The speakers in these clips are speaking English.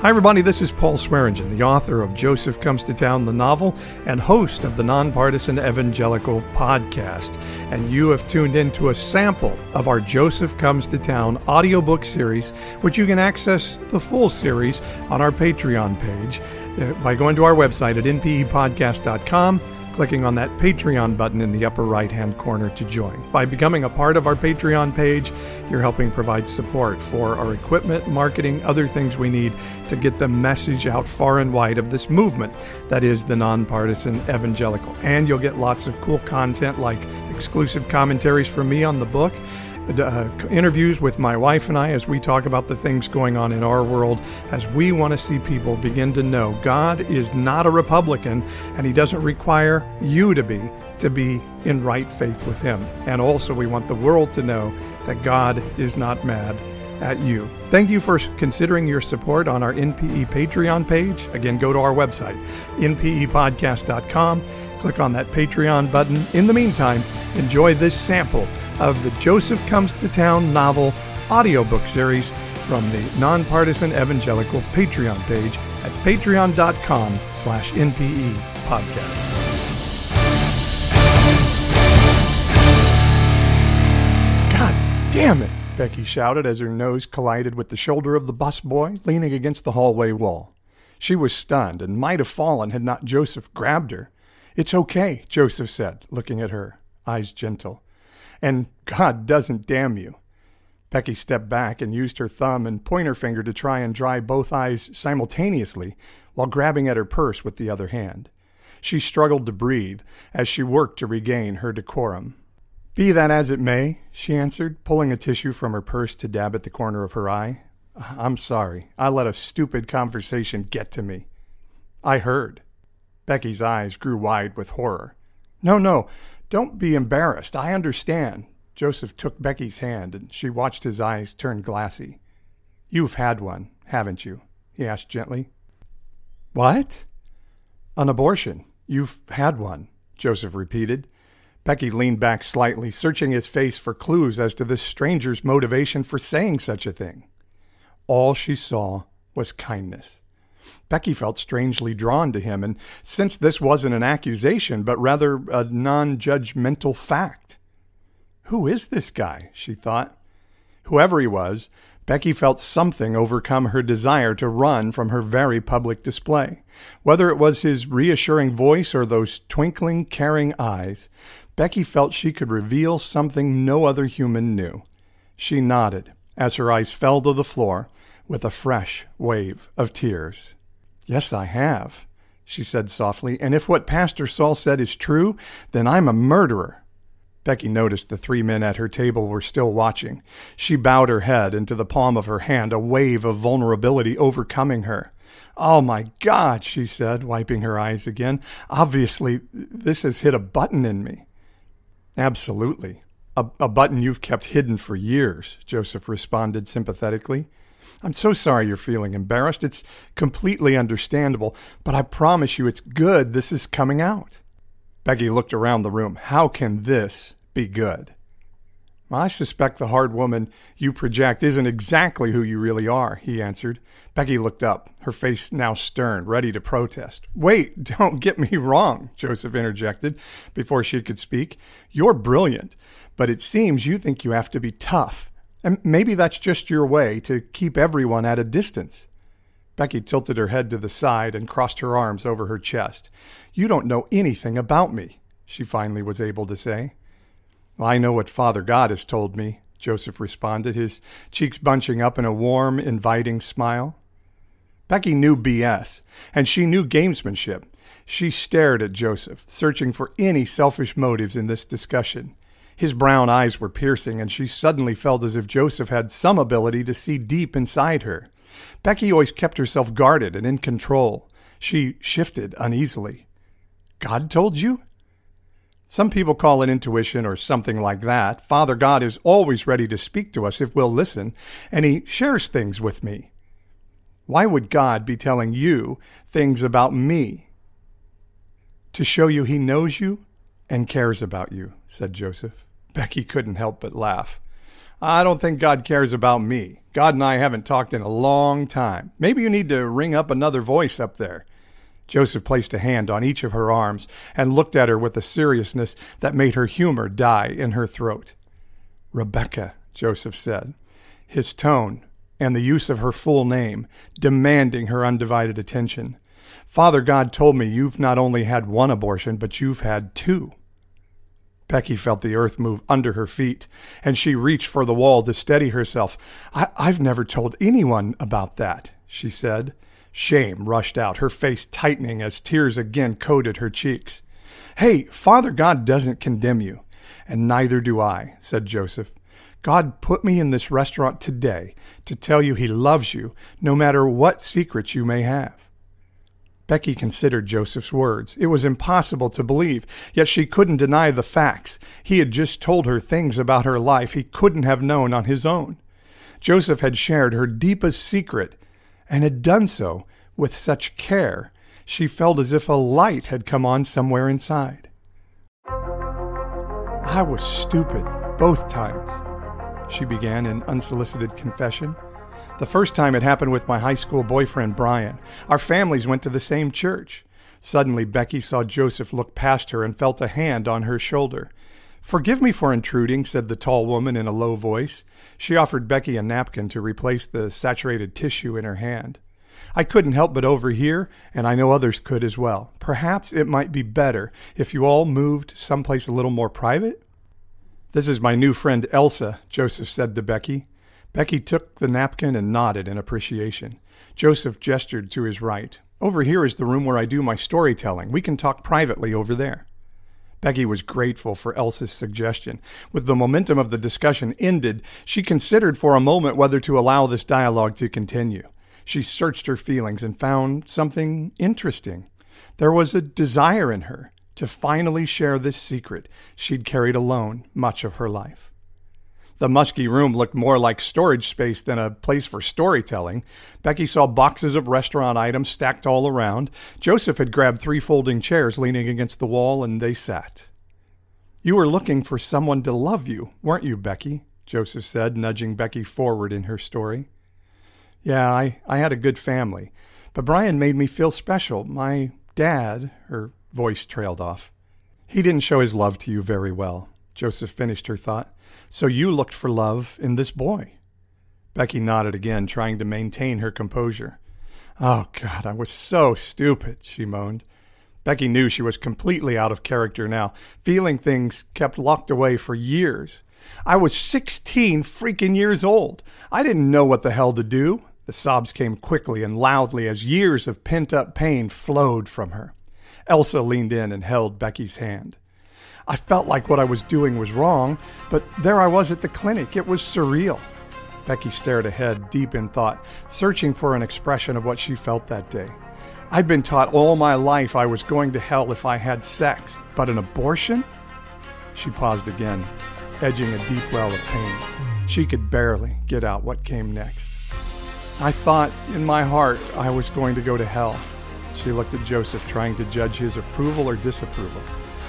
Hi, everybody. This is Paul Swearingen, the author of Joseph Comes to Town, the novel, and host of the Nonpartisan Evangelical podcast. And you have tuned into a sample of our Joseph Comes to Town audiobook series, which you can access the full series on our Patreon page uh, by going to our website at npepodcast.com clicking on that Patreon button in the upper right hand corner to join. By becoming a part of our Patreon page, you're helping provide support for our equipment, marketing, other things we need to get the message out far and wide of this movement that is the nonpartisan evangelical. And you'll get lots of cool content like exclusive commentaries from me on the book uh, interviews with my wife and I as we talk about the things going on in our world, as we want to see people begin to know God is not a Republican and He doesn't require you to be to be in right faith with Him. And also, we want the world to know that God is not mad at you. Thank you for considering your support on our NPE Patreon page. Again, go to our website, npepodcast.com, click on that Patreon button. In the meantime, enjoy this sample of the Joseph Comes to Town novel audiobook series from the Nonpartisan Evangelical Patreon page at patreon.com slash NPE podcast. God damn it, Becky shouted as her nose collided with the shoulder of the busboy leaning against the hallway wall. She was stunned and might have fallen had not Joseph grabbed her. It's okay, Joseph said, looking at her, eyes gentle and God doesn't damn you. Becky stepped back and used her thumb and pointer finger to try and dry both eyes simultaneously while grabbing at her purse with the other hand. She struggled to breathe as she worked to regain her decorum. Be that as it may, she answered, pulling a tissue from her purse to dab at the corner of her eye. Ah, I'm sorry. I let a stupid conversation get to me. I heard. Becky's eyes grew wide with horror. No, no, don't be embarrassed. I understand. Joseph took Becky's hand, and she watched his eyes turn glassy. You've had one, haven't you? he asked gently. What? An abortion. You've had one, Joseph repeated. Becky leaned back slightly, searching his face for clues as to this stranger's motivation for saying such a thing. All she saw was kindness. Becky felt strangely drawn to him, and since this wasn't an accusation, but rather a non judgmental fact. Who is this guy? she thought. Whoever he was, Becky felt something overcome her desire to run from her very public display. Whether it was his reassuring voice or those twinkling, caring eyes, Becky felt she could reveal something no other human knew. She nodded as her eyes fell to the floor with a fresh wave of tears. Yes, I have, she said softly, and if what Pastor Saul said is true, then I'm a murderer. Becky noticed the three men at her table were still watching. She bowed her head into the palm of her hand, a wave of vulnerability overcoming her. Oh my God, she said, wiping her eyes again. Obviously, this has hit a button in me. Absolutely. A, a button you've kept hidden for years, Joseph responded sympathetically. I'm so sorry you're feeling embarrassed. It's completely understandable, but I promise you it's good this is coming out. Becky looked around the room. How can this be good? I suspect the hard woman you project isn't exactly who you really are, he answered. Becky looked up, her face now stern, ready to protest. Wait, don't get me wrong, Joseph interjected before she could speak. You're brilliant, but it seems you think you have to be tough and maybe that's just your way to keep everyone at a distance. Becky tilted her head to the side and crossed her arms over her chest. You don't know anything about me, she finally was able to say. I know what Father God has told me, Joseph responded, his cheeks bunching up in a warm, inviting smile. Becky knew BS, and she knew gamesmanship. She stared at Joseph, searching for any selfish motives in this discussion. His brown eyes were piercing, and she suddenly felt as if Joseph had some ability to see deep inside her. Becky always kept herself guarded and in control. She shifted uneasily. God told you? Some people call it intuition or something like that. Father God is always ready to speak to us if we'll listen, and He shares things with me. Why would God be telling you things about me? To show you He knows you and cares about you, said Joseph. Becky couldn't help but laugh. I don't think God cares about me, God and I haven't talked in a long time. Maybe you need to ring up another voice up there. Joseph placed a hand on each of her arms and looked at her with a seriousness that made her humor die in her throat. Rebecca, Joseph said, his tone and the use of her full name demanding her undivided attention. Father God told me you've not only had one abortion, but you've had two. Becky felt the earth move under her feet, and she reached for the wall to steady herself. I- have never told anyone about that, she said. Shame rushed out, her face tightening as tears again coated her cheeks. Hey, Father God doesn't condemn you, and neither do I, said Joseph. God put me in this restaurant today to tell you he loves you, no matter what secrets you may have. Becky considered Joseph's words. It was impossible to believe, yet she couldn't deny the facts. He had just told her things about her life he couldn't have known on his own. Joseph had shared her deepest secret, and had done so with such care, she felt as if a light had come on somewhere inside. I was stupid both times, she began in unsolicited confession. The first time it happened with my high school boyfriend, Brian. Our families went to the same church. Suddenly, Becky saw Joseph look past her and felt a hand on her shoulder. Forgive me for intruding, said the tall woman in a low voice. She offered Becky a napkin to replace the saturated tissue in her hand. I couldn't help but overhear, and I know others could as well. Perhaps it might be better if you all moved someplace a little more private? This is my new friend Elsa, Joseph said to Becky. Becky took the napkin and nodded in appreciation. Joseph gestured to his right. Over here is the room where I do my storytelling. We can talk privately over there. Becky was grateful for Elsa's suggestion. With the momentum of the discussion ended, she considered for a moment whether to allow this dialogue to continue. She searched her feelings and found something interesting. There was a desire in her to finally share this secret she'd carried alone much of her life. The musky room looked more like storage space than a place for storytelling. Becky saw boxes of restaurant items stacked all around. Joseph had grabbed three folding chairs leaning against the wall, and they sat. You were looking for someone to love you, weren't you, Becky? Joseph said, nudging Becky forward in her story. Yeah, I, I had a good family, but Brian made me feel special. My dad, her voice trailed off. He didn't show his love to you very well, Joseph finished her thought. So you looked for love in this boy. Becky nodded again, trying to maintain her composure. Oh, God, I was so stupid, she moaned. Becky knew she was completely out of character now, feeling things kept locked away for years. I was 16 freaking years old. I didn't know what the hell to do. The sobs came quickly and loudly as years of pent up pain flowed from her. Elsa leaned in and held Becky's hand. I felt like what I was doing was wrong, but there I was at the clinic. It was surreal. Becky stared ahead, deep in thought, searching for an expression of what she felt that day. I'd been taught all my life I was going to hell if I had sex, but an abortion? She paused again, edging a deep well of pain. She could barely get out what came next. I thought in my heart I was going to go to hell. She looked at Joseph, trying to judge his approval or disapproval.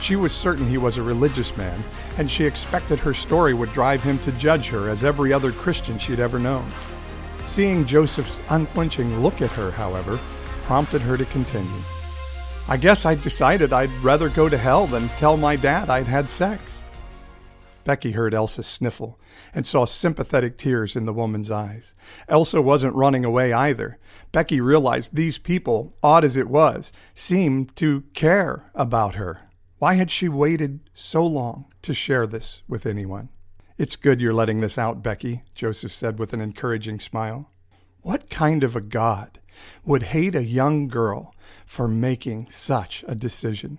She was certain he was a religious man, and she expected her story would drive him to judge her as every other Christian she'd ever known. Seeing Joseph's unflinching look at her, however, prompted her to continue. I guess I decided I'd rather go to hell than tell my dad I'd had sex. Becky heard Elsa sniffle and saw sympathetic tears in the woman's eyes. Elsa wasn't running away either. Becky realized these people, odd as it was, seemed to care about her. Why had she waited so long to share this with anyone? It's good you're letting this out, Becky, Joseph said with an encouraging smile. What kind of a God would hate a young girl for making such a decision?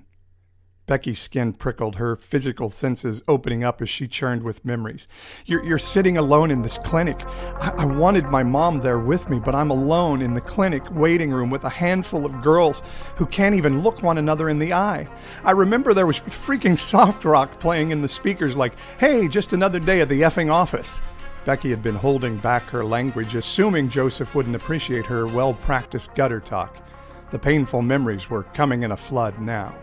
Becky's skin prickled, her physical senses opening up as she churned with memories. You're, you're sitting alone in this clinic. I, I wanted my mom there with me, but I'm alone in the clinic waiting room with a handful of girls who can't even look one another in the eye. I remember there was freaking soft rock playing in the speakers, like, hey, just another day at the effing office. Becky had been holding back her language, assuming Joseph wouldn't appreciate her well practiced gutter talk. The painful memories were coming in a flood now.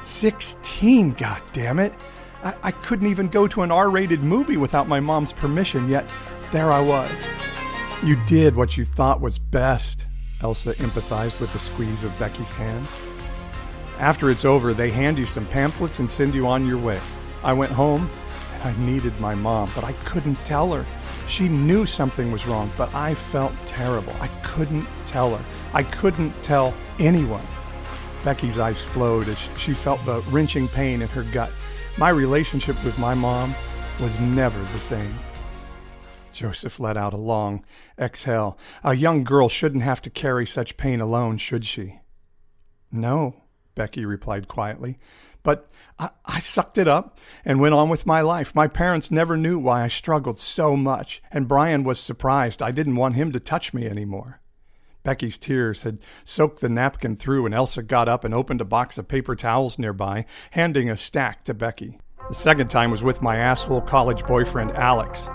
16, God damn it! I, I couldn't even go to an R rated movie without my mom's permission, yet there I was. You did what you thought was best, Elsa empathized with the squeeze of Becky's hand. After it's over, they hand you some pamphlets and send you on your way. I went home and I needed my mom, but I couldn't tell her. She knew something was wrong, but I felt terrible. I couldn't tell her. I couldn't tell anyone. Becky's eyes flowed as she felt the wrenching pain in her gut. My relationship with my mom was never the same. Joseph let out a long exhale. A young girl shouldn't have to carry such pain alone, should she? No, Becky replied quietly. But I, I, sucked it up and went on with my life. My parents never knew why I struggled so much, and Brian was surprised I didn't want him to touch me anymore. Becky's tears had soaked the napkin through, and Elsa got up and opened a box of paper towels nearby, handing a stack to Becky. The second time was with my asshole college boyfriend, Alex.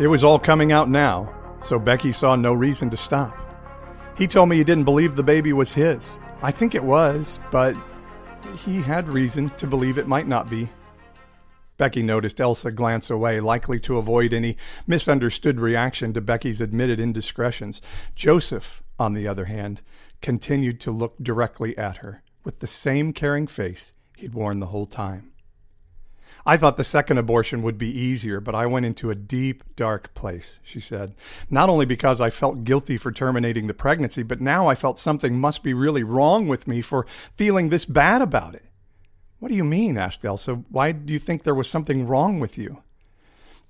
It was all coming out now, so Becky saw no reason to stop. He told me he didn't believe the baby was his. I think it was, but he had reason to believe it might not be. Becky noticed Elsa glance away, likely to avoid any misunderstood reaction to Becky's admitted indiscretions. Joseph, on the other hand, continued to look directly at her with the same caring face he'd worn the whole time. I thought the second abortion would be easier, but I went into a deep, dark place, she said. Not only because I felt guilty for terminating the pregnancy, but now I felt something must be really wrong with me for feeling this bad about it. What do you mean? asked Elsa. Why do you think there was something wrong with you?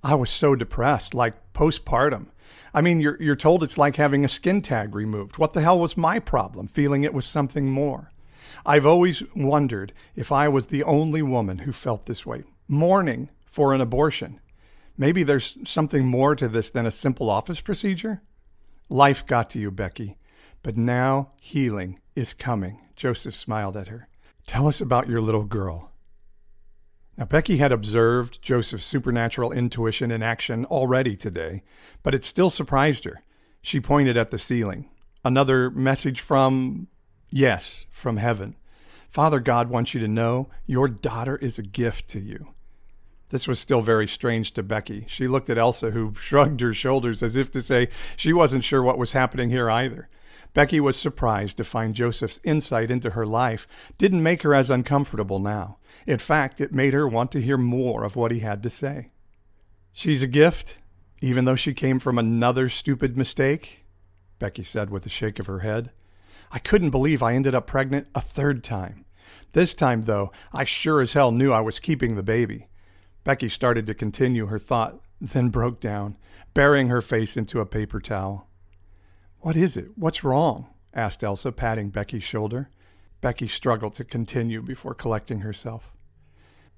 I was so depressed, like postpartum. I mean, you're, you're told it's like having a skin tag removed. What the hell was my problem, feeling it was something more? I've always wondered if I was the only woman who felt this way mourning for an abortion. Maybe there's something more to this than a simple office procedure? Life got to you, Becky, but now healing is coming. Joseph smiled at her. Tell us about your little girl. Now, Becky had observed Joseph's supernatural intuition in action already today, but it still surprised her. She pointed at the ceiling. Another message from, yes, from heaven. Father God wants you to know your daughter is a gift to you. This was still very strange to Becky. She looked at Elsa, who shrugged her shoulders as if to say she wasn't sure what was happening here either. Becky was surprised to find Joseph's insight into her life didn't make her as uncomfortable now. In fact, it made her want to hear more of what he had to say. She's a gift, even though she came from another stupid mistake, Becky said with a shake of her head. I couldn't believe I ended up pregnant a third time. This time, though, I sure as hell knew I was keeping the baby. Becky started to continue her thought, then broke down, burying her face into a paper towel. What is it? What's wrong? asked Elsa, patting Becky's shoulder. Becky struggled to continue before collecting herself.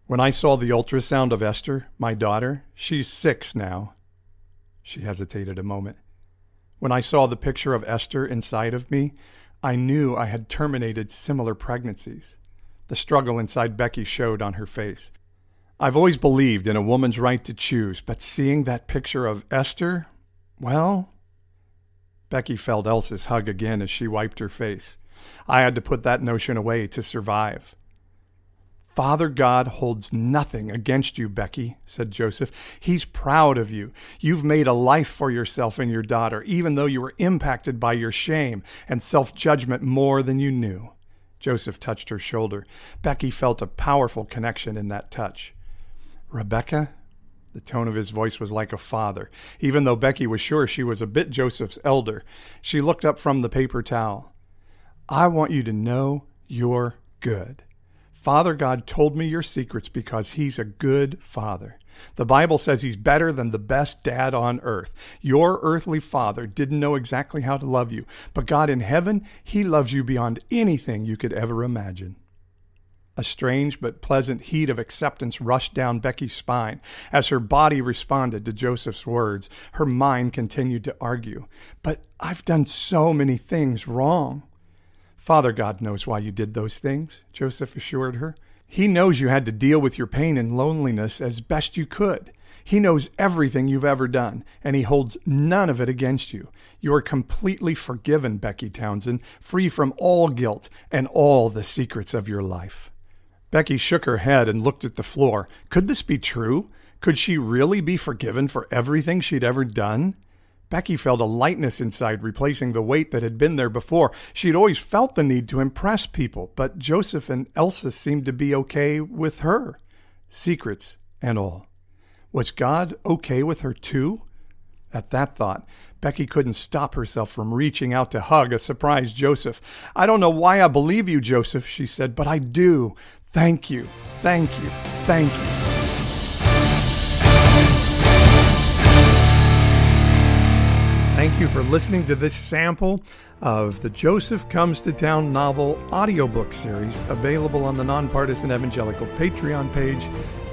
When I saw the ultrasound of Esther, my daughter, she's six now. She hesitated a moment. When I saw the picture of Esther inside of me, I knew I had terminated similar pregnancies. The struggle inside Becky showed on her face. I've always believed in a woman's right to choose, but seeing that picture of Esther, well. Becky felt Elsa's hug again as she wiped her face. I had to put that notion away to survive. Father God holds nothing against you, Becky, said Joseph. He's proud of you. You've made a life for yourself and your daughter, even though you were impacted by your shame and self judgment more than you knew. Joseph touched her shoulder. Becky felt a powerful connection in that touch. Rebecca? The tone of his voice was like a father. Even though Becky was sure she was a bit Joseph's elder, she looked up from the paper towel. I want you to know you're good. Father God told me your secrets because he's a good father. The Bible says he's better than the best dad on earth. Your earthly father didn't know exactly how to love you, but God in heaven, he loves you beyond anything you could ever imagine. A strange but pleasant heat of acceptance rushed down Becky's spine. As her body responded to Joseph's words, her mind continued to argue. But I've done so many things wrong. Father God knows why you did those things, Joseph assured her. He knows you had to deal with your pain and loneliness as best you could. He knows everything you've ever done, and he holds none of it against you. You are completely forgiven, Becky Townsend, free from all guilt and all the secrets of your life. Becky shook her head and looked at the floor. Could this be true? Could she really be forgiven for everything she'd ever done? Becky felt a lightness inside, replacing the weight that had been there before. She'd always felt the need to impress people, but Joseph and Elsa seemed to be okay with her, secrets and all. Was God okay with her too? At that thought, Becky couldn't stop herself from reaching out to hug a surprised Joseph. I don't know why I believe you, Joseph, she said, but I do. Thank you, thank you, thank you. Thank you for listening to this sample of the Joseph Comes to Town novel audiobook series available on the Nonpartisan Evangelical Patreon page,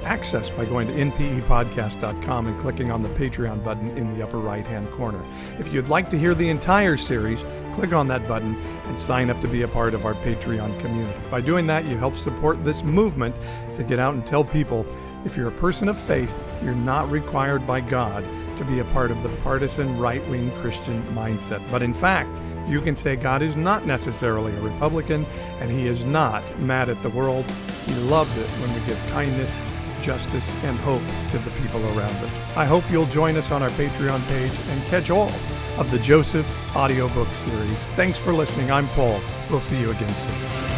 accessed by going to npepodcast.com and clicking on the Patreon button in the upper right hand corner. If you'd like to hear the entire series, click on that button and sign up to be a part of our Patreon community. By doing that, you help support this movement to get out and tell people if you're a person of faith, you're not required by God to be a part of the partisan right wing Christian mindset. But in fact, you can say God is not necessarily a Republican and he is not mad at the world. He loves it when we give kindness, justice, and hope to the people around us. I hope you'll join us on our Patreon page and catch all of the Joseph audiobook series. Thanks for listening. I'm Paul. We'll see you again soon.